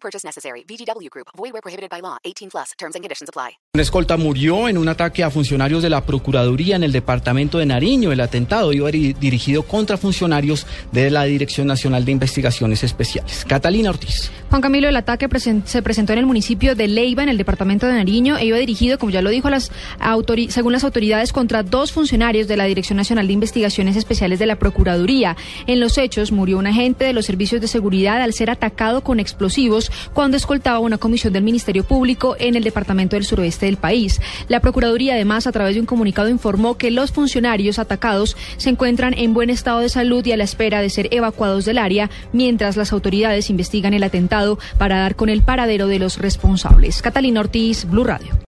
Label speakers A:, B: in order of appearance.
A: Purchase necessary. VGW Group. Void prohibited by law. 18 plus. Terms and conditions apply.
B: Escolta murió en un ataque a funcionarios de la Procuraduría en el departamento de Nariño. El atentado iba ri- dirigido contra funcionarios de la Dirección Nacional de Investigaciones Especiales. Catalina Ortiz.
C: Juan Camilo, el ataque se presentó en el municipio de Leiva, en el departamento de Nariño, e iba dirigido, como ya lo dijo, a las según las autoridades, contra dos funcionarios de la Dirección Nacional de Investigaciones Especiales de la Procuraduría. En los hechos, murió un agente de los servicios de seguridad al ser atacado con explosivos cuando escoltaba una comisión del Ministerio Público en el departamento del suroeste del país. La Procuraduría, además, a través de un comunicado, informó que los funcionarios atacados se encuentran en buen estado de salud y a la espera de ser evacuados del área, mientras las autoridades investigan el atentado para dar con el paradero de los responsables. Catalina Ortiz, Blue Radio.